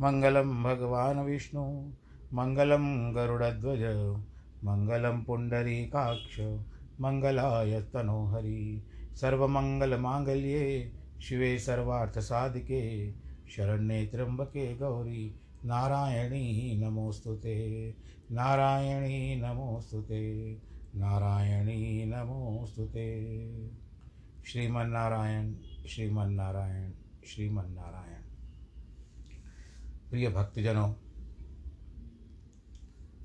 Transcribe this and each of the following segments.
मङ्गलं भगवान् विष्णु मङ्गलं गरुडध्वज मङ्गलं पुण्डरीकाक्ष मङ्गलाय तनोहरि सर्वमङ्गलमाङ्गल्ये शिवे सर्वार्थसाधिके शरण्ये त्र्यम्बके गौरी, नारायणी नमोऽस्तु ते, नारायणी नमोऽस्तु ते, नारायणी नमोऽस्तु ते। श्रीमन्नारायण श्रीमन्नारायण श्रीमन्नारायण। प्रिय भक्तजनों,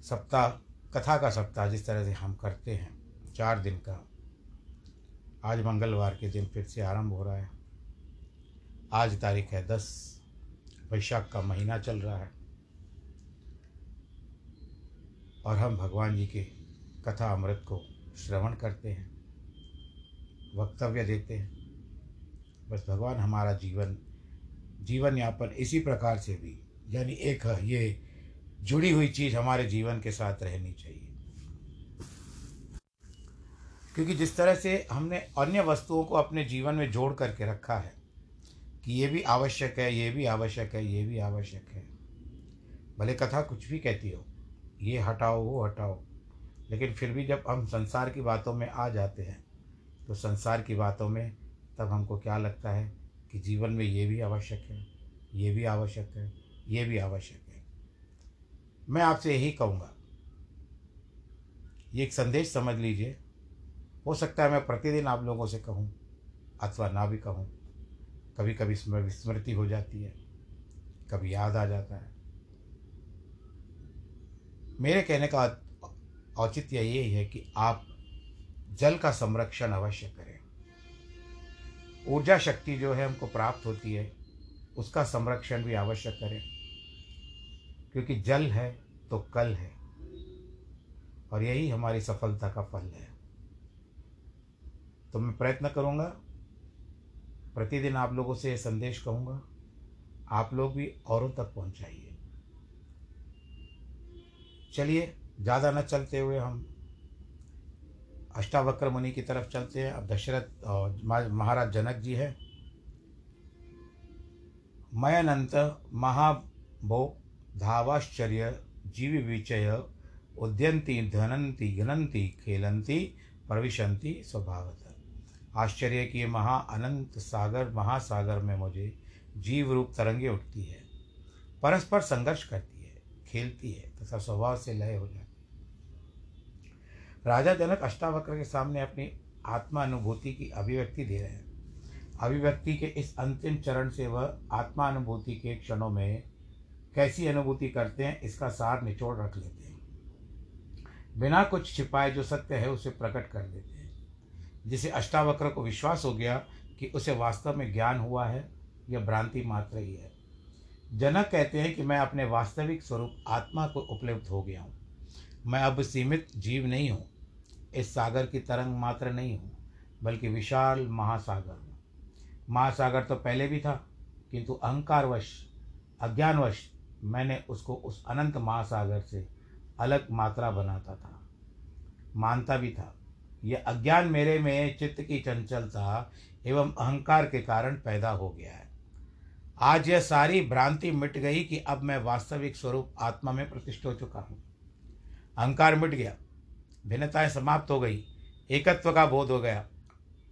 सप्ताह, कथा का सप्ताह जिस तरह से हम करते हैं, चार दिन का, आज मंगलवार के दिन फिर से आरंभ हो रहा है। आज तारीख है दस, वैशाख का महीना चल रहा है। और हम भगवान जी के कथा अमृत को श्रवण करते हैं, वक्तव्य देते हैं। बस भगवान हमारा जीवन जीवन यापन इसी प्रकार से भी यानी एक, ये जुड़ी हुई चीज़ हमारे जीवन के साथ रहनी चाहिए। क्योंकि जिस तरह से हमने अन्य वस्तुओं को अपने जीवन में जोड़ करके रखा है, कि ये भी आवश्यक है, ये भी आवश्यक है, ये भी आवश्यक है, भले कथा कुछ भी कहती हो, ये हटाओ, वो हटाओ, लेकिन फिर भी जब हम संसार की बातों में आ जाते हैं तो संसार की बातों में तब हमको क्या लगता है कि जीवन में ये भी आवश्यक है, ये भी आवश्यक है ये भी आवश्यक है। मैं आपसे यही कहूँगा, ये एक संदेश समझ लीजिए। हो सकता है मैं प्रतिदिन आप लोगों से कहूँ अथवा ना भी कहूँ। कभी कभी विस्मृति हो जाती है, कभी याद आ जाता है। मेरे कहने का औचित्य यही है कि आप जल का संरक्षण अवश्य करें। ऊर्जा शक्ति जो है हमको प्राप्त होती है, उसका संरक्षण भी आवश्यक करें। क्योंकि जल है तो कल है। और यही हमारी सफलता का फल है। तो मैं प्रयत्न करूँगा, प्रतिदिन आप लोगों से ये संदेश कहूँगा, आप लोग भी औरों तक पहुँचाइए। चलिए, ज़्यादा न चलते हुए हम अष्टावक्र मुनि की तरफ़ चलते हैं। अब दशरथ और महाराज जनक जी हैं। मयनंत महाभो धावाश्चर्य जीव विचय उद्यंती धनंती घनंती खेलंती प्रविशंती स्वभावतः। आश्चर्य की महा अनंत सागर, महासागर में मुझे जीव रूप तरंगे उठती है, परस्पर संघर्ष करती है, खेलती है तथा स्वभाव से लय हो जाती है। राजा जनक अष्टावक्र के सामने अपनी आत्मा अनुभूति की अभिव्यक्ति दे रहे हैं। अभिव्यक्ति के इस अंतिम चरण से वह आत्मा अनुभूति के क्षणों में कैसी अनुभूति करते हैं, इसका सार निचोड़ रख लेते हैं। बिना कुछ छिपाए जो सत्य है, उसे प्रकट कर देते हैं। जिसे अष्टावक्र को विश्वास हो गया कि उसे वास्तव में ज्ञान हुआ है, यह भ्रांति मात्र ही है। जनक कहते हैं कि मैं अपने वास्तविक स्वरूप आत्मा को उपलब्ध हो गया हूँ। मैं अब सीमित जीव नहीं हूँ। इस सागर की तरंग मात्र नहीं हूँ, बल्कि विशाल महासागर। हूँ महासागर तो पहले भी था, किंतु अहंकारवश, अज्ञानवश मैंने उसको उस अनंत महासागर से अलग मात्रा बनाता था। मानता भी था। यह अज्ञान मेरे में चित्त की चंचलता एवं अहंकार के कारण पैदा हो गया है। आज यह सारी भ्रांति मिट गई कि अब मैं वास्तविक स्वरूप आत्मा में प्रतिष्ठ हो चुका हूँ। अहंकार मिट गया। भिन्नताएँ समाप्त हो गई। एकत्व का बोध हो गया।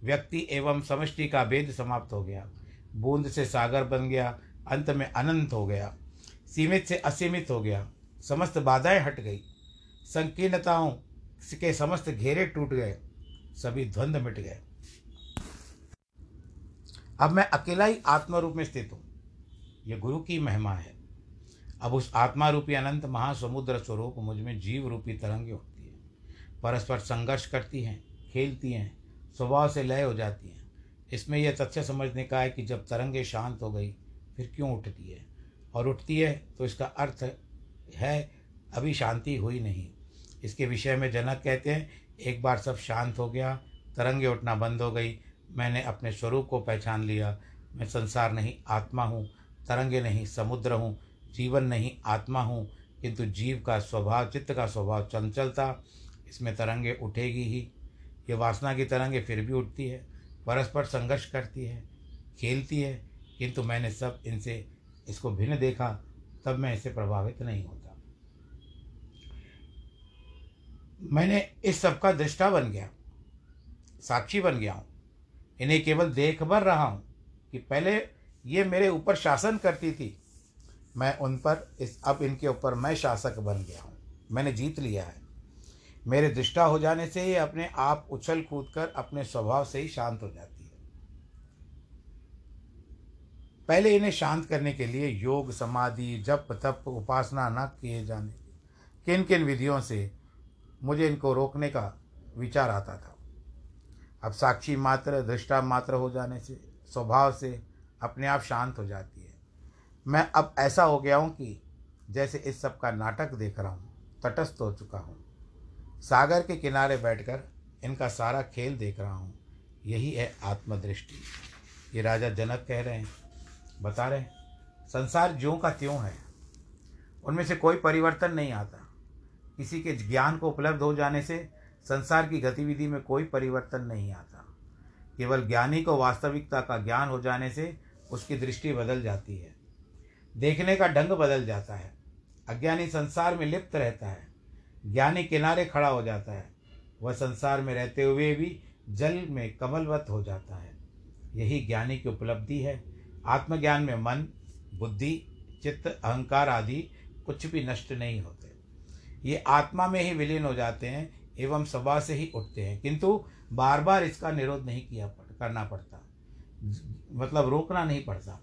व्यक्ति एवं समष्टि का भेद समाप्त हो गया। बूंद से सागर बन गया। अंत में अनंत हो गया। सीमित से असीमित हो गया। समस्त बाधाएँ हट गई। संकीर्णताओं के समस्त घेरे टूट गए। सभी द्वंद्व मिट गए। अब मैं अकेला ही आत्मा रूप में स्थित हूँ। यह गुरु की महिमा है। अब उस आत्मा रूपी अनंत महासमुद्र स्वरूप मुझमें जीव रूपी तरंगे होती है। परस्पर संघर्ष करती हैं, खेलती हैं, स्वभाव से लय हो जाती हैं। इसमें यह तथ्य समझने का है कि जब तरंगे शांत हो गई, फिर क्यों उठती है? और उठती है तो इसका अर्थ है, अभी शांति हुई नहीं। इसके विषय में जनक कहते हैं, एक बार सब शांत हो गया, तरंगे उठना बंद हो गई, मैंने अपने स्वरूप को पहचान लिया। मैं संसार नहीं आत्मा हूँ, तरंगे नहीं समुद्र हूँ, जीवन नहीं आत्मा हूँ, किंतु जीव का स्वभाव, चित्त का स्वभाव चंचलता, इसमें तरंगे उठेगी ही। ये वासना की तरंगे फिर भी उठती है, परस्पर संघर्ष करती है, खेलती है, किंतु मैंने सब इनसे इसको भिन्न देखा, तब मैं इससे प्रभावित नहीं होता। मैंने इस सब का दृष्टा बन गया, साक्षी बन गया हूँ। इन्हें केवल देख भर रहा हूँ कि पहले ये मेरे ऊपर शासन करती थी। मैं उन पर इस, अब इनके ऊपर मैं शासक बन गया हूँ। मैंने जीत लिया है। मेरे दृष्टा हो जाने से ये अपने आप उछल कूद कर अपने स्वभाव से ही शांत हो जाती है पहले इन्हें शांत करने के लिए योग, समाधि, जप, तप, उपासना न किए जाने किन किन विधियों से मुझे इनको रोकने का विचार आता था? अब साक्षी मात्र, दृष्टा मात्र हो जाने से, स्वभाव से अपने आप शांत हो जाती है। मैं अब ऐसा हो गया हूँ कि जैसे इस सब का नाटक देख रहा हूँ, तटस्थ हो चुका हूँ। सागर के किनारे बैठकर इनका सारा खेल देख रहा हूँ। यही है आत्मदृष्टि। ये राजा जनक कह रहे हैं। बता रहे संसार ज्यों का त्यों है। उनमें से कोई परिवर्तन नहीं आता। किसी के ज्ञान को उपलब्ध हो जाने से संसार की गतिविधि में कोई परिवर्तन नहीं आता। केवल ज्ञानी को वास्तविकता का ज्ञान हो जाने से उसकी दृष्टि बदल जाती है। देखने का ढंग बदल जाता है। अज्ञानी संसार में लिप्त रहता है। ज्ञानी किनारे खड़ा हो जाता है। वह संसार में रहते हुए भी जल में कमलवत हो जाता है। यही ज्ञानी की उपलब्धि है। आत्मज्ञान में मन, बुद्धि, चित्त, अहंकार आदि कुछ भी नष्ट नहीं होते। ये आत्मा में ही विलीन हो जाते हैं एवं सभा से ही उठते हैं। किंतु बार बार इसका निरोध नहीं किया करना पड़ता। मतलब रोकना नहीं पड़ता।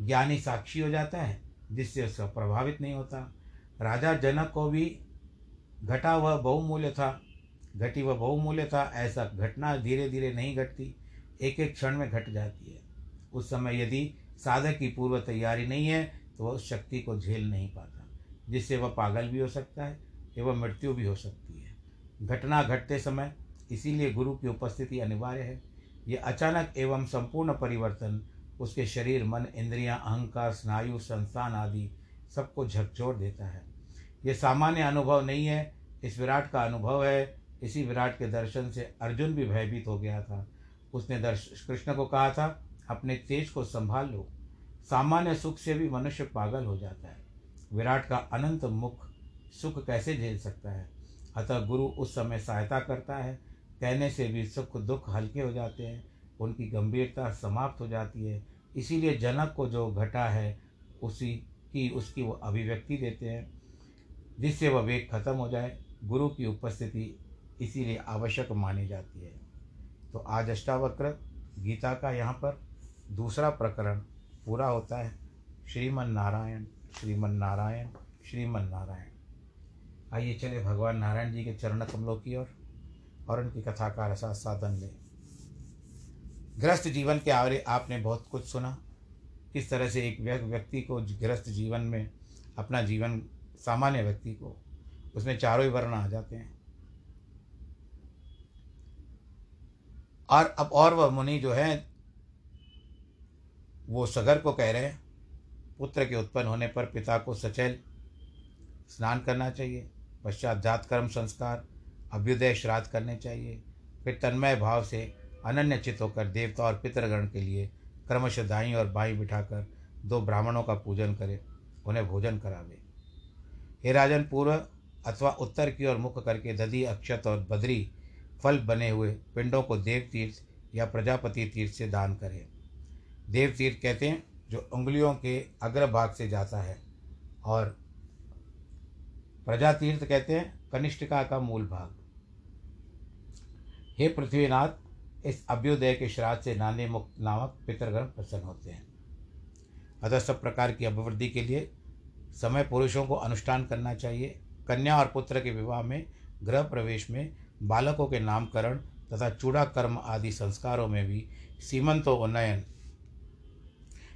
ज्ञानी साक्षी हो जाता है, जिससे उसका प्रभावित नहीं होता। राजा जनक को भी घटा वह बहुमूल्य था, घटी वह बहुमूल्य था, ऐसा घटना धीरे धीरे नहीं घटती। एक एक क्षण में घट जाती है। उस समय यदि साधक की पूर्व तैयारी नहीं है तो वह उस शक्ति को झेल नहीं पाता जिससे वह पागल भी हो सकता है एवं मृत्यु भी हो सकती है। घटना घटते समय इसीलिए गुरु की उपस्थिति अनिवार्य है। ये अचानक एवं संपूर्ण परिवर्तन उसके शरीर मन इंद्रियाँ, अहंकार स्नायु संस्थान आदि सबको झकझोर देता है। ये सामान्य अनुभव नहीं है इस विराट का अनुभव है। इसी विराट के दर्शन से अर्जुन भी भयभीत हो गया था। उसने दर्श कृष्ण को कहा था अपने तेज को संभाल लो। सामान्य सुख से भी मनुष्य पागल हो जाता है। विराट का अनंत मुख सुख कैसे झेल सकता है? अतः गुरु उस समय सहायता करता है। कहने से भी सुख दुख हल्के हो जाते हैं। उनकी गंभीरता समाप्त हो जाती है। इसीलिए जनक को जो घटा है, उसी की उसकी वो अभिव्यक्ति देते हैं, जिससे वह वेग खत्म हो जाए। गुरु की उपस्थिति इसीलिए आवश्यक मानी जाती है। तो आज अष्टावक्र गीता का यहाँ पर दूसरा प्रकरण पूरा होता है श्रीमन नारायण श्रीमन नारायण श्रीमन नारायण आइए चले भगवान नारायण जी के चरण कमलों की ओर और, उनकी कथा का रसा साधन ले। गृहस्थ जीवन के आवरे आपने बहुत कुछ सुना। किस तरह से एक व्यक्ति को गृहस्थ जीवन में अपना जीवन सामान्य व्यक्ति को उसमें चारों ही वर्ण आ जाते हैं। और अब और वह मुनि जो है वो सगर को कह रहे हैं, पुत्र के उत्पन्न होने पर पिता को सचैल स्नान करना चाहिए, पश्चात जात कर्म संस्कार, अभ्युदय श्राद्ध करने चाहिए, फिर तन्मय भाव से अनन्य चित होकर देवता और पितृगण के लिए क्रमशः दाई और बाई बिठाकर दो ब्राह्मणों का पूजन करें, उन्हें भोजन करावे। हे राजन, पूर्व अथवा उत्तर की ओर मुख करके दधी, अक्षत और बद्री फल बने हुए पिंडों को देव तीर्थ या प्रजापति तीर्थ से दान करें। देव कहते हैं, जो उंगलियों के अग्रभाग से जाता है। और प्रजा तीर्थ कहते हैं, कनिष्ठिका का मूल भाग। हे पृथ्वीनाथ, इस अभ्युदय के श्राद्ध से नानी मुक्त नामक पितृगण प्रसन्न होते हैं। अतः सब प्रकार की अभिवृद्धि के लिए समय पुरुषों को अनुष्ठान करना चाहिए। कन्या और पुत्र के विवाह में, गृह प्रवेश में, बालकों के नामकरण तथा चूड़ा कर्म आदि संस्कारों में भी सीमंतो उन्नयन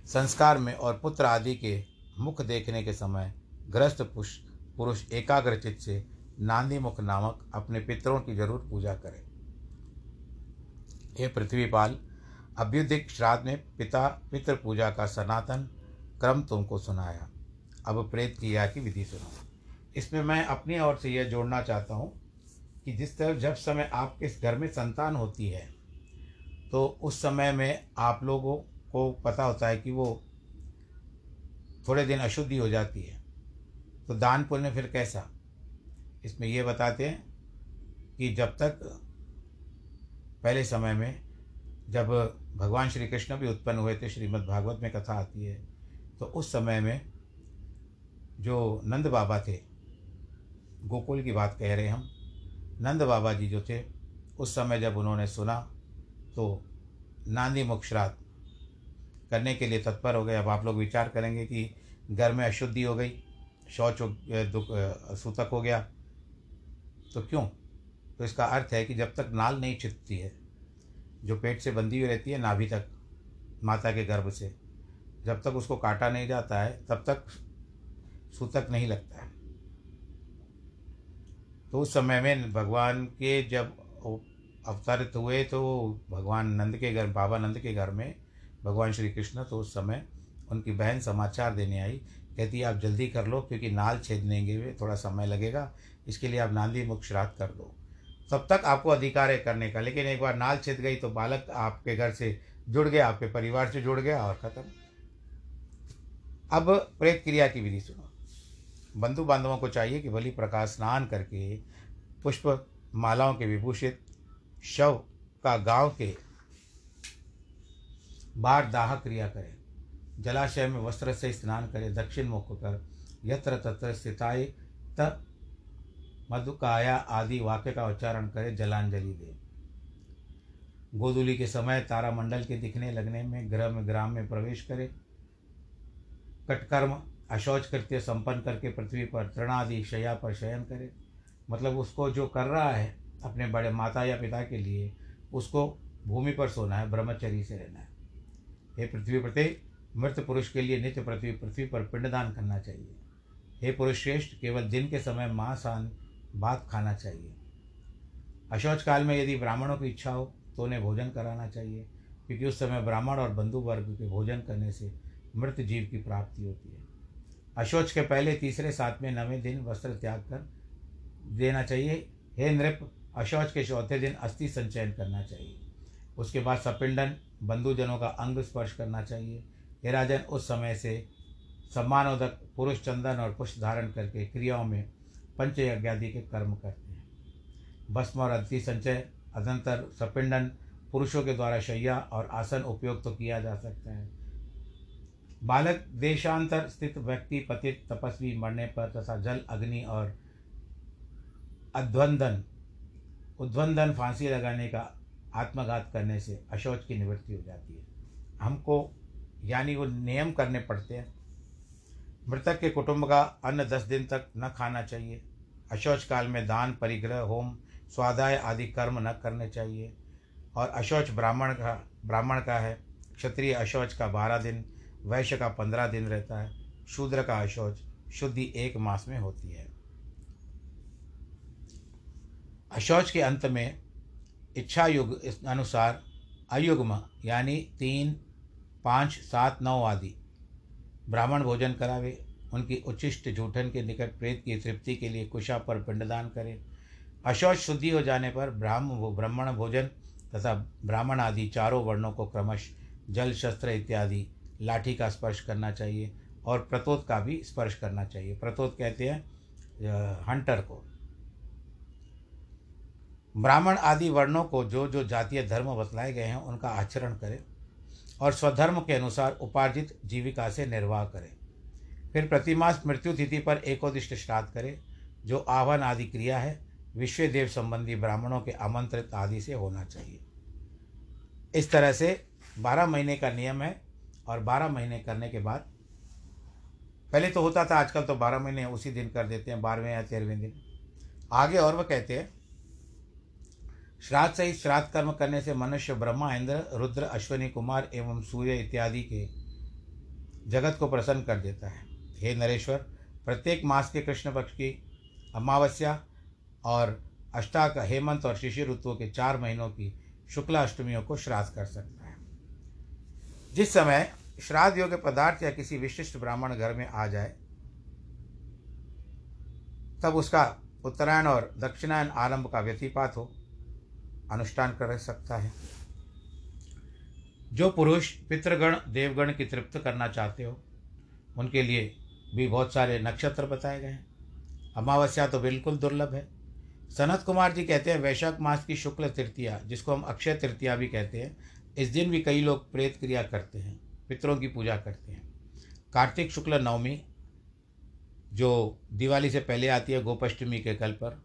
संस्कार में और पुत्र आदि के मुख देखने के समय ग्रस्त पुष, पुरुष एकाग्रचित से नांदी मुख नामक अपने पितरों की ज़रूर पूजा करें। हे पृथ्वीपाल अभ्युदिक श्राद्ध में पिता पितृ पूजा का सनातन क्रम तुमको सुनाया। अब प्रेत क्रिया की विधि सुनो। इसमें मैं अपनी ओर से यह जोड़ना चाहता हूँ कि जिस तरह जब समय आपके घर में संतान होती है तो उस समय में आप लोगों को पता होता है कि वो थोड़े दिन अशुद्धि हो जाती है। तो दान पुण्य फिर कैसा? इसमें ये बताते हैं कि जब तक पहले समय में जब भगवान श्री कृष्ण भी उत्पन्न हुए थे, श्रीमद् भागवत में कथा आती है तो उस समय में जो नंद बाबा थे, गोकुल की बात कह रहे हम, नंद बाबा जी जो थे, उस समय जब उन्होंने सुना तो नांदी मुख श्राद्ध करने के लिए तत्पर हो गए। अब आप लोग विचार करेंगे कि घर में अशुद्धि हो गई, शौच हो दुख सूतक हो गया तो क्यों? तो इसका अर्थ है कि जब तक नाल नहीं छिपती है, जो पेट से बंधी हुई रहती है नाभि तक, माता के गर्भ से, जब तक उसको काटा नहीं जाता है, तब तक सूतक नहीं लगता है। तो उस समय में भगवान के जब अवतरित हुए तो भगवान नंद के घर, बाबा नंद के घर में भगवान श्री कृष्ण तो उस समय उनकी बहन समाचार देने आई। कहती, आप जल्दी कर लो, क्योंकि नाल छेदने में थोड़ा समय लगेगा। इसके लिए आप नांदी मुख श्राद्ध कर दो। तब तक आपको अधिकार है करने का, लेकिन एक बार नाल छिद गई तो बालक आपके घर से जुड़ गया, आपके परिवार से जुड़ गया और ख़त्म। अब प्रेत क्रिया की विधि सुनो। बंधु बांधवों को चाहिए कि बलि प्रकाश स्नान करके पुष्प मालाओं के विभूषित शव का गाँव के बाहर दाह क्रिया करें। जलाशय में वस्त्र से स्नान करें। दक्षिण मुख कर यत्र तत्र स्थिताय त मधुकाया आदि वाक्य का उच्चारण करें। जलांजलि दे। गोधुली के समय तारामंडल के दिखने लगने में ग्रह में ग्राम में प्रवेश करें। कटकर्म, अशौच कृत्य संपन्न करके पृथ्वी पर तृणादि शया पर शयन करें। मतलब उसको जो कर रहा है, अपने बड़े माता या पिता के लिए, उसको भूमि पर सोना है, ब्रह्मचर्य से रहना है। हे पृथ्वी प्रति मृत पुरुष के लिए नित्य पृथ्वी पृथ्वी पर पिंडदान करना चाहिए। हे पुरुष श्रेष्ठ, केवल दिन के समय मांसान भात खाना चाहिए। अशौच काल में यदि ब्राह्मणों की इच्छा हो तो उन्हें भोजन कराना चाहिए, क्योंकि उस समय ब्राह्मण और बंधु वर्ग के भोजन करने से मृत जीव की प्राप्ति होती है। अशोच के पहले तीसरे सातवें नवें दिन वस्त्र त्याग कर देना चाहिए। हे नृप, अशौच के चौथे दिन अस्थि संचयन करना चाहिए। उसके बाद सपिंडन बंधुजनों का अंग स्पर्श करना चाहिए। हे राजन उस समय से सम्मानोदक पुरुष चंदन और पुष्प धारण करके क्रियाओं में पंच यज्ञादि के कर्म करते हैं। भस्म और अस्थि संचय, अदंतर सपिंडन, पुरुषों के द्वारा शैया और आसन उपयोग तो किया जा सकता है। बालक देशांतर स्थित व्यक्ति, पतित, तपस्वी, मरने पर तथा जल, अग्नि और अध्वंदन उद्वंदन फांसी लगाने का आत्मघात करने से अशौच की निवृत्ति हो जाती है। हमको यानी वो नियम करने पड़ते हैं। मृतक के कुटुंब का अन्न दस दिन तक न खाना चाहिए। अशौच काल में दान, परिग्रह, होम, स्वाध्याय आदि कर्म न करने चाहिए। और अशौच ब्राह्मण का ब्राह्मण का है। क्षत्रिय अशौच का बारह दिन, वैश्य का पंद्रह दिन रहता है। शूद्र का अशौच शुद्धि एक मास में होती है। अशौच के अंत में इच्छा युग अनुसार अयुग्म, यानी तीन, पाँच, सात, नौ आदि। ब्राह्मण भोजन करावे, उनकी उच्चिष्ट जूठन के निकट प्रेत की तृप्ति के लिए कुशा पर पिंडदान करें। अशौच शुद्धि हो जाने पर ब्राह्म ब्राह्मण भोजन तथा ब्राह्मण आदि चारों वर्णों को क्रमश जल, शस्त्र इत्यादि लाठी का स्पर्श करना चाहिए और प्रतोत का भी स्पर्श करना चाहिए। प्रतोत कहते हैं हंटर को। ब्राह्मण आदि वर्णों को जो जो जातीय धर्म बतलाए गए हैं, उनका आचरण करें और स्वधर्म के अनुसार उपार्जित जीविका से निर्वाह करें। फिर प्रतिमास मृत्यु तिथि पर एकोदिष्ट श्राद्ध करें, जो आह्वान आदि क्रिया है, विश्व देव संबंधी ब्राह्मणों के आमंत्रित आदि से होना चाहिए। इस तरह से बारह महीने का नियम है और बारह महीने करने के बाद, पहले तो होता था, आजकल तो बारह महीने उसी दिन कर देते हैं, बारहवें या तेरहवें दिन। आगे और वह कहते हैं श्राद्ध सहित श्राद्ध कर्म करने से मनुष्य ब्रह्मा, इंद्र, रुद्र, अश्वनी, कुमार एवं सूर्य इत्यादि के जगत को प्रसन्न कर देता है। हे नरेश्वर, प्रत्येक मास के कृष्ण पक्ष की अमावस्या और अष्टाक, हेमंत और शिशिर ऋतुओं के चार महीनों की शुक्ला अष्टमियों को श्राद्ध कर सकता है। जिस समय श्राद्ध योग्य पदार्थ या किसी विशिष्ट ब्राह्मण घर में आ जाए, तब उसका उत्तरायण और दक्षिणायन आरंभ का व्यतिपात हो। अनुष्ठान कर सकता है। जो पुरुष पितृगण, देवगण की तृप्त करना चाहते हो, उनके लिए भी बहुत सारे नक्षत्र बताए गए हैं। अमावस्या तो बिल्कुल दुर्लभ है। सनत कुमार जी कहते हैं, वैशाख मास की शुक्ल तृतीया, जिसको हम अक्षय तृतीया भी कहते हैं, इस दिन भी कई लोग प्रेत क्रिया करते हैं, पितरों की पूजा करते हैं। कार्तिक शुक्ल नवमी, जो दिवाली से पहले आती है, गोपाष्टमी के कल पर,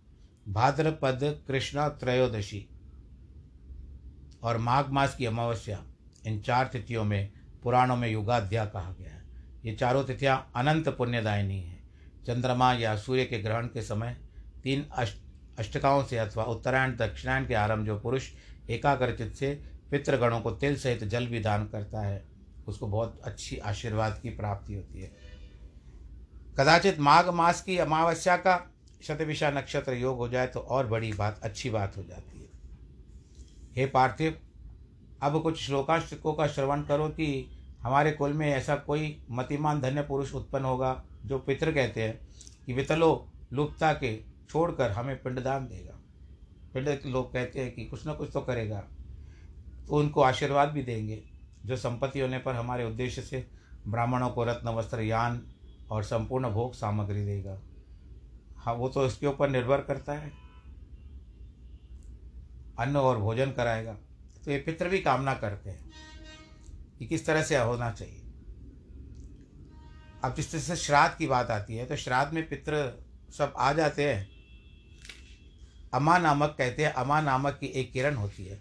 भाद्रपद, कृष्णा, त्रयोदशी और माघ मास की अमावस्या इन चार तिथियों में पुराणों में युगाध्या कहा गया है। ये चारों तिथियाँ अनंत पुण्यदायिनी हैं। चंद्रमा या सूर्य के ग्रहण के समय तीन अष्ट, अष्टकाओं से अथवा उत्तरायण दक्षिणायण के आरंभ जो पुरुष एकाग्रचित से पितृगणों को तिल सहित जल भी दान करता है, उसको बहुत अच्छी आशीर्वाद की प्राप्ति होती है। कदाचित माघ मास की अमावस्या का शतविशा नक्षत्र योग हो जाए तो और बड़ी बात, अच्छी बात हो जाती है। हे पार्थिव, अब कुछ श्लोकाष्टकों का श्रवण करो कि हमारे कुल में ऐसा कोई मतिमान धन्य पुरुष उत्पन्न होगा जो पितृ कहते हैं कि वितलो लुप्ता के छोड़कर हमें पिंडदान देगा। पिंड लोग कहते हैं कि कुछ ना कुछ तो करेगा तो उनको आशीर्वाद भी देंगे, जो संपत्ति होने पर हमारे उद्देश्य से ब्राह्मणों को रत्न, वस्त्र, यान और संपूर्ण भोग सामग्री देगा। हाँ वो तो इसके ऊपर निर्भर करता है। अन्न और भोजन कराएगा तो ये पितृ भी कामना करते हैं कि किस तरह से होना चाहिए। अब जिस तरह से श्राद्ध की बात आती है तो श्राद्ध में पितृ सब आ जाते हैं। अमा नामक कहते हैं, अमा नामक की एक किरण होती है।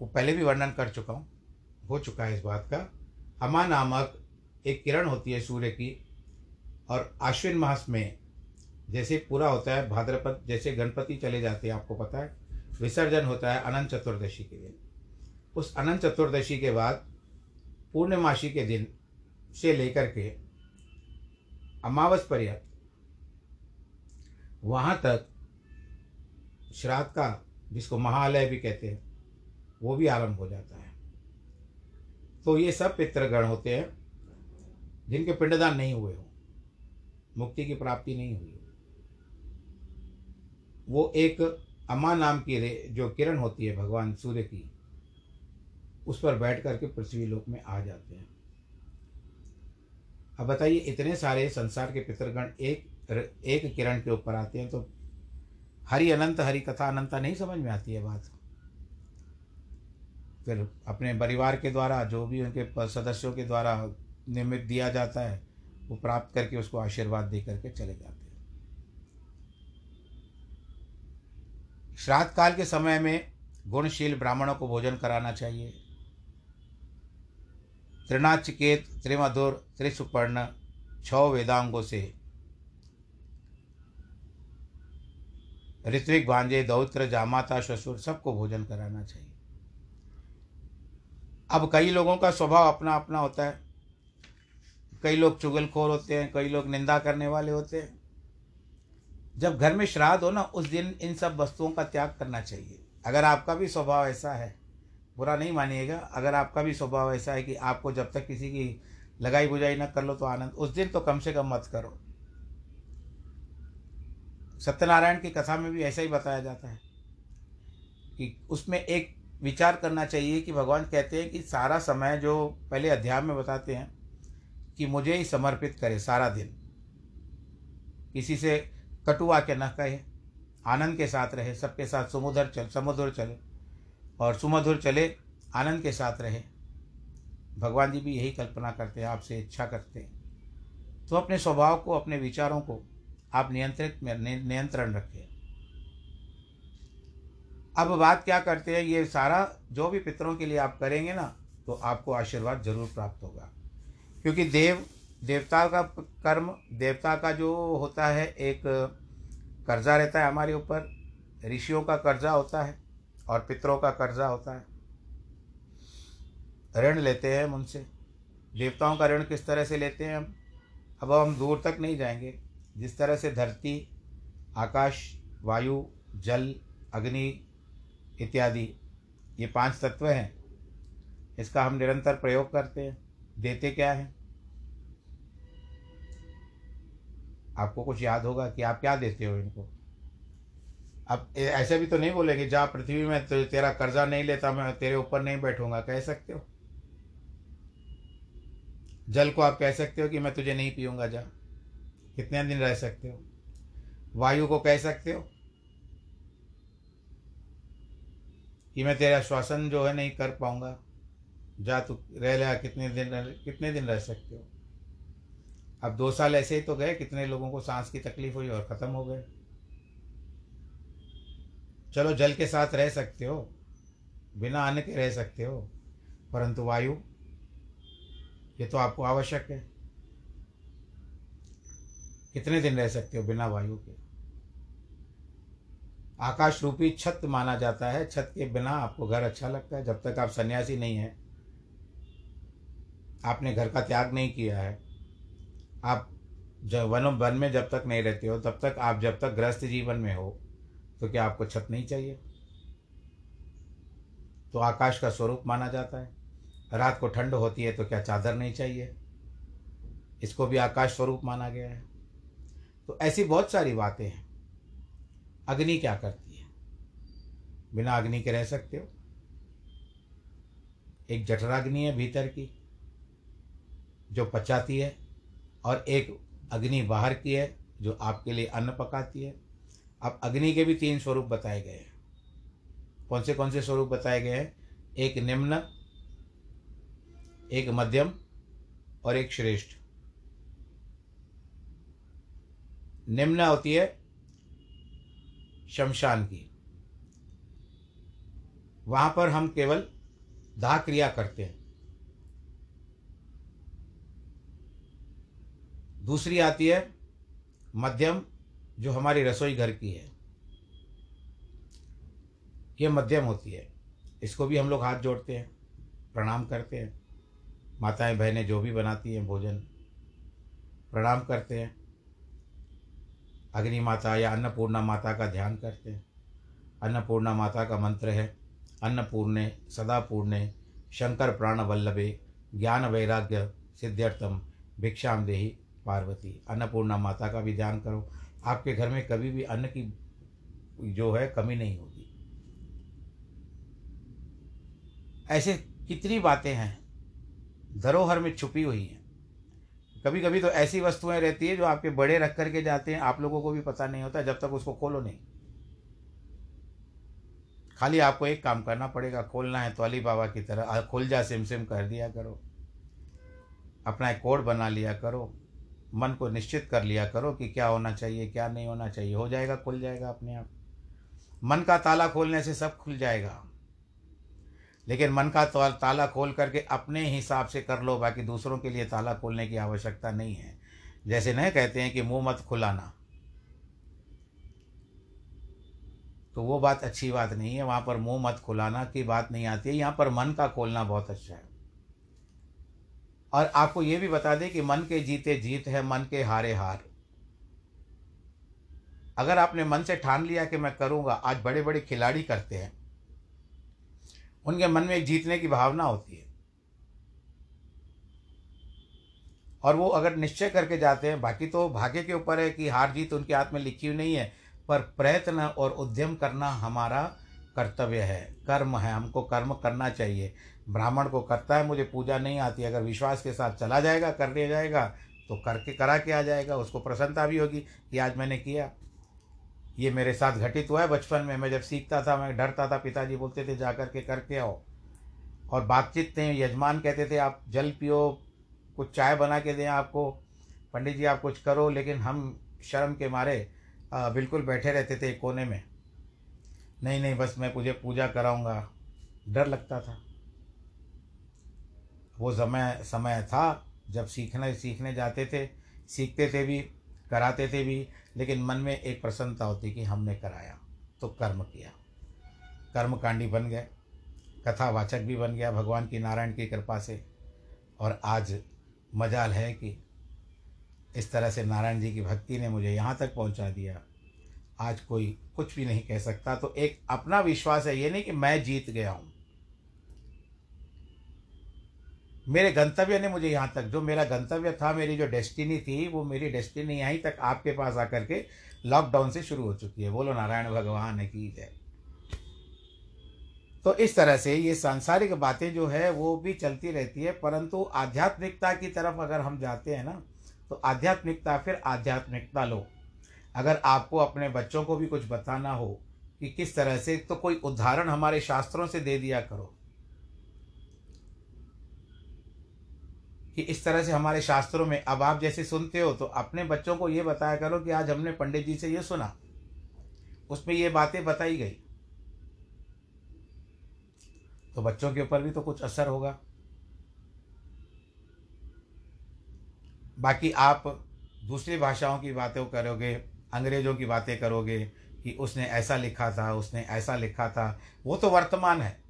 वो पहले भी वर्णन कर चुका हूँ, हो चुका है इस बात का। अमा नामक एक किरण होती है सूर्य की, और आश्विन मास में जैसे पूरा होता है भाद्रपद, जैसे गणपति चले जाते हैं, आपको पता है, विसर्जन होता है अनंत चतुर्दशी के दिन। उस अनंत चतुर्दशी के बाद पूर्णमासी के दिन से लेकर के अमावस पर्यंत, वहाँ तक श्राद्ध का, जिसको महालय भी कहते हैं, वो भी आरंभ हो जाता है। तो ये सब पितृगण होते हैं, जिनके पिंडदान नहीं हुए हों, मुक्ति की प्राप्ति नहीं हुई वो एक अम्मा नाम की जो किरण होती है भगवान सूर्य की, उस पर बैठ करके पृथ्वी लोक में आ जाते हैं। अब बताइए, इतने सारे संसार के पितरगण एक एक किरण के ऊपर आते हैं तो हरि अनंत, हरि कथा अनंता नहीं समझ में आती है बात? फिर अपने परिवार के द्वारा, जो भी उनके सदस्यों के द्वारा निमित्त दिया जाता है, वो प्राप्त करके उसको आशीर्वाद दे करके चले जाते हैं। श्राद्ध काल के समय में गुणशील ब्राह्मणों को भोजन कराना चाहिए। त्रिनाचिकेत त्रिमधुर, त्रिसुपर्ण छौ वेदांगों से। ऋत्विक भांजे, दौत्र, जामाता ससुर सबको भोजन कराना चाहिए। अब कई लोगों का स्वभाव अपना अपना होता है। कई लोग चुगलखोर होते हैं, कई लोग निंदा करने वाले होते हैं। जब घर में श्राद्ध हो ना, उस दिन इन सब वस्तुओं का त्याग करना चाहिए। अगर आपका भी स्वभाव ऐसा है, बुरा नहीं मानिएगा, अगर आपका भी स्वभाव ऐसा है कि आपको जब तक किसी की लगाई बुझाई न कर लो तो आनंद, उस दिन तो कम से कम मत करो। सत्यनारायण की कथा में भी ऐसा ही बताया जाता है कि उसमें एक विचार करना चाहिए कि भगवान कहते हैं कि सारा समय जो पहले अध्याय में बताते हैं कि मुझे ही समर्पित करे सारा दिन। किसी से कटुआ के न कहे, आनंद के साथ रहे, सबके साथ सुमधुर चल समुद्र चले। और सुमधुर चले, आनंद के साथ रहे। भगवान जी भी यही कल्पना करते हैं, आपसे इच्छा करते हैं। तो अपने स्वभाव को, अपने विचारों को आप नियंत्रित में नियंत्रण रखें। अब बात क्या करते हैं, ये सारा जो भी पितरों के लिए आप करेंगे ना तो आपको आशीर्वाद ज़रूर प्राप्त होगा। क्योंकि देव देवता का कर्म, देवता का जो होता है, एक, कर्जा रहता है हमारे ऊपर। ऋषियों का कर्जा होता है और पितरों का कर्जा होता है। ऋण लेते हैं हम उनसे। देवताओं का ऋण किस तरह से लेते हैं हम? अब हम दूर तक नहीं जाएँगे। जिस तरह से धरती, आकाश, वायु, जल, अग्नि इत्यादि, ये पाँच तत्व हैं, इसका हम निरंतर प्रयोग करते हैं। देते क्या हैं? आपको कुछ याद होगा कि आप क्या देते हो इनको? अब ऐसे भी तो नहीं बोलेंगे, जा पृथ्वी में तो तेरा कर्जा नहीं लेता, मैं तेरे ऊपर नहीं बैठूँगा। कह सकते हो? जल को आप कह सकते हो कि मैं तुझे नहीं पीऊँगा, जा। कितने दिन रह सकते हो? वायु को कह सकते हो? कि मैं तेरा श्वासन जो है नहीं कर पाऊँगा। जा तू, रह लिया कितने दिन कितने दिन रह सकते हो? अब दो साल ऐसे ही तो गए, कितने लोगों को सांस की तकलीफ़ हुई और ख़त्म हो गए। चलो, जल के साथ रह सकते हो, बिना अन्न के रह सकते हो, परंतु वायु, ये तो आपको आवश्यक है। कितने दिन रह सकते हो बिना वायु के? आकाश रूपी छत माना जाता है, छत के बिना आपको घर अच्छा लगता है। जब तक आप सन्यासी नहीं हैं, आपने घर का त्याग नहीं किया है आप जब वन वन में जब तक नहीं रहते हो, तब तक आप जब तक गृहस्थ जीवन में हो तो क्या आपको छत नहीं चाहिए? तो आकाश का स्वरूप माना जाता है। रात को ठंड होती है तो क्या चादर नहीं चाहिए? इसको भी आकाश स्वरूप माना गया है। तो ऐसी बहुत सारी बातें हैं। अग्नि क्या करती है? बिना अग्नि के रह सकते हो। एक जठराग्नि है भीतर की, जो पचाती है। और एक अग्नि बाहर की है, जो आपके लिए अन्न पकाती है। अब अग्नि के भी तीन स्वरूप बताए गए हैं। कौन से कौन से स्वरूप बताए गए हैं? एक निम्न, एक मध्यम और एक श्रेष्ठ। निम्न होती है शमशान की। वहाँ पर हम केवल दाह क्रिया करते हैं। दूसरी आती है मध्यम, जो हमारी रसोई घर की है। ये मध्यम होती है। इसको भी हम लोग हाथ जोड़ते हैं, प्रणाम करते हैं। माताएँ, बहनें जो भी बनाती हैं भोजन, प्रणाम करते हैं। अग्नि माता या अन्नपूर्णा माता का ध्यान करते हैं। अन्नपूर्णा माता का मंत्र है, अन्नपूर्णे सदा पूर्णे शंकर प्राण वल्लभे ज्ञान वैराग्य सिद्ध्यर्थम भिक्षाम देही। पार्वती, अन्नपूर्णा माता का भी ध्यान करो। आपके घर में कभी भी अन्न की जो है कमी नहीं होगी। ऐसे कितनी बातें हैं, धरोहर में छुपी हुई हैं। कभी कभी तो ऐसी वस्तुएँ रहती है जो आपके बड़े रख करके जाते हैं, आप लोगों को भी पता नहीं होता जब तक उसको खोलो नहीं। खाली आपको एक काम करना पड़ेगा, खोलना है तो अली बाबा की तरह खुल जा सिम सिम कर दिया करो। अपना एक कोड बना लिया करो। मन को निश्चित कर लिया करो कि क्या होना चाहिए, क्या नहीं होना चाहिए। हो जाएगा, खुल जाएगा अपने आप। मन का ताला खोलने से सब खुल जाएगा। लेकिन मन का ताला खोल करके अपने हिसाब से कर लो, बाकी दूसरों के लिए ताला खोलने की आवश्यकता नहीं है। जैसे नहीं कहते हैं कि मुँह मत खुलाना। तो वो बात अच्छी बात नहीं है। वहाँ पर मुँह मत खुलाना की बात नहीं आती है। यहाँ पर मन का खोलना बहुत अच्छा है। और आपको ये भी बता दें कि मन के जीते जीत है, मन के हारे हार। अगर आपने मन से ठान लिया कि मैं करूँगा, आज बड़े बड़े खिलाड़ी करते हैं, उनके मन में एक जीतने की भावना होती है। और वो अगर निश्चय करके जाते हैं, बाकी तो भाग्य के ऊपर है कि हार जीत उनके हाथ में लिखी हुई नहीं है, पर प्रयत्न और उद्यम करना हमारा कर्तव्य है। कर्म है, हमको कर्म करना चाहिए। ब्राह्मण को करता है मुझे पूजा नहीं आती अगर विश्वास के साथ चला जाएगा कर लिया जाएगा तो करके करा के आ जाएगा उसको प्रसन्नता भी होगी कि आज मैंने किया। ये मेरे साथ घटित हुआ है बचपन में मैं जब सीखता था मैं डरता था पिताजी बोलते थे जा कर के करके आओ। और बातचीत थे यजमान कहते थे आप जल पियो कुछ चाय बना के दें आपको पंडित जी आप कुछ करो। लेकिन हम शर्म के मारे आ, बिल्कुल बैठे रहते थे कोने में। नहीं नहीं बस मैं मुझे पूजा कराऊँगा। डर लगता था। वो समय समय था, जब सीखने सीखने जाते थे, सीखते थे भी, कराते थे भी, लेकिन मन में एक प्रसन्नता होती कि हमने कराया तो कर्म किया। कर्मकांडी बन गए, कथावाचक भी बन गया भगवान की नारायण की कृपा से। और आज मजाल है कि इस तरह से नारायण जी की भक्ति ने मुझे यहाँ तक पहुँचा दिया। आज कोई कुछ भी नहीं कह सकता तो एक अपना विश्वास है, ये नहीं कि मैं जीत गया हूँ। मेरे गंतव्य ने मुझे यहाँ तक, जो मेरा गंतव्य था, मेरी जो डेस्टिनी थी, वो मेरी डेस्टिनी यहीं तक आपके पास आकर के लॉकडाउन से शुरू हो चुकी है। बोलो नारायण भगवान की जय। तो इस तरह से ये सांसारिक बातें जो है, वो भी चलती रहती है, परंतु आध्यात्मिकता की तरफ़ अगर हम जाते हैं ना तो आध्यात्मिकता, फिर आध्यात्मिकता लो। अगर आपको अपने बच्चों को भी कुछ बताना हो कि किस तरह से तो कोई उदाहरण हमारे शास्त्रों से दे दिया करो। कि इस तरह से हमारे शास्त्रों में, अब आप जैसे सुनते हो तो अपने बच्चों को ये बताया करो कि आज हमने पंडित जी से ये सुना। उसमें ये बातें बताई गई। तो बच्चों के ऊपर भी तो कुछ असर होगा। बाकी आप दूसरी भाषाओं की बातें करोगे, अंग्रेज़ों की बातें करोगे कि उसने ऐसा लिखा था, उसने ऐसा लिखा था, वो तो वर्तमान है।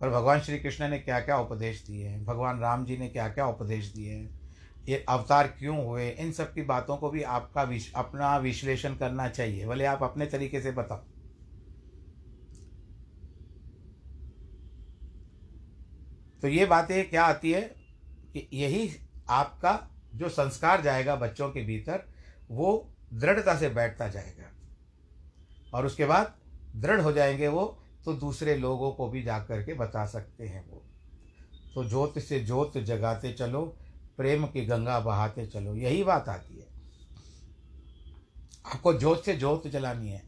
पर भगवान श्री कृष्ण ने क्या क्या उपदेश दिए हैं? भगवान राम जी ने क्या क्या उपदेश दिए हैं? ये अवतार क्यों हुए? इन सब की बातों को भी आपका विश, अपना विश्लेषण करना चाहिए। भले आप अपने तरीके से बताओ। तो ये बातें क्या आती है कि यही आपका जो संस्कार जाएगा बच्चों के भीतर, वो दृढ़ता से बैठता जाएगा। और उसके बाद दृढ़ हो जाएँगे वो तो दूसरे लोगों को भी जा कर के बता सकते हैं वो। तो ज्योत से ज्योत जगाते चलो, प्रेम की गंगा बहाते चलो, यही बात आती है। आपको ज्योत से ज्योत जलानी है।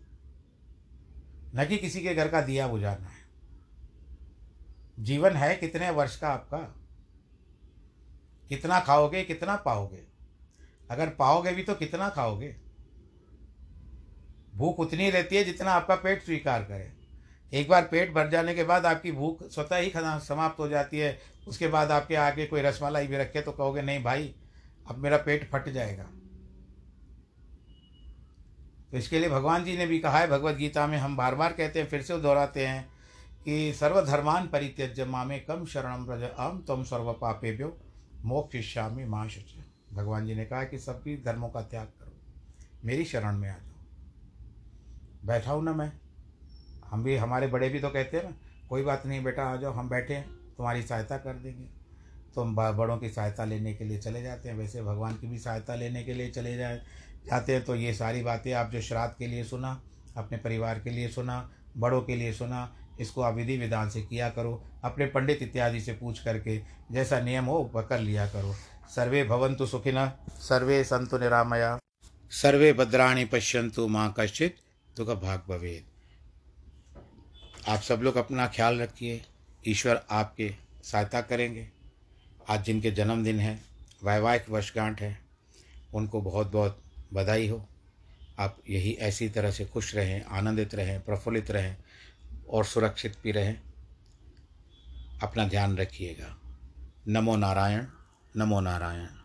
न कि किसी के घर का दिया बुझाना है। जीवन है कितने वर्ष का आपका? कितना खाओगे, कितना पाओगे? अगर पाओगे भी तो कितना खाओगे? भूख उतनी रहती है जितना आपका पेट स्वीकार करे। एक बार पेट भर जाने के बाद आपकी भूख स्वतः ही खत्म समाप्त हो जाती है। उसके बाद आपके आगे कोई रसमलाई भी रखे तो कहोगे, नहीं भाई, अब मेरा पेट फट जाएगा। तो इसके लिए भगवान जी ने भी कहा है, भगवत गीता में हम बार बार कहते हैं, फिर से दोहराते हैं कि सर्वधर्मान परित्यज्य मामे कम शरणम रज अम तुम सर्व पापे पापेभ्यो मोक्षिष्यामी माँ भगवान जी ने कहा कि सभी धर्मों का त्याग करो, मेरी शरण में आ जाओ। बैठा हूँ ना मैं? हम भी, हमारे बड़े भी तो कहते हैं ना, कोई बात नहीं बेटा, आ जाओ, हम बैठे हैं, तुम्हारी सहायता कर देंगे। तो हम बड़ों की सहायता लेने के लिए चले जाते हैं। वैसे भगवान की भी सहायता लेने के लिए चले जाए, जाते हैं। तो ये सारी बातें आप जो श्राद्ध के लिए सुना, अपने परिवार के लिए सुना, बड़ों के लिए सुना, इसको आप विधि विधान से किया करो, अपने पंडित इत्यादि से पूछ करके जैसा नियम हो कर लिया करो। सर्वे भवंतु सुखिन, सर्वे संतु निरामया, सर्वे भद्राणी पश्यंतु माँ कश्चित दुख भाग भवेद आप सब लोग अपना ख्याल रखिए। ईश्वर आपके सहायता करेंगे। आज जिनके जन्मदिन है, वैवाहिक वर्षगांठ है, उनको बहुत बहुत बधाई हो। आप यही ऐसी तरह से खुश रहें, आनंदित रहें, प्रफुल्लित रहें और सुरक्षित भी रहें। अपना ध्यान रखिएगा। नमो नारायण नमो नारायण।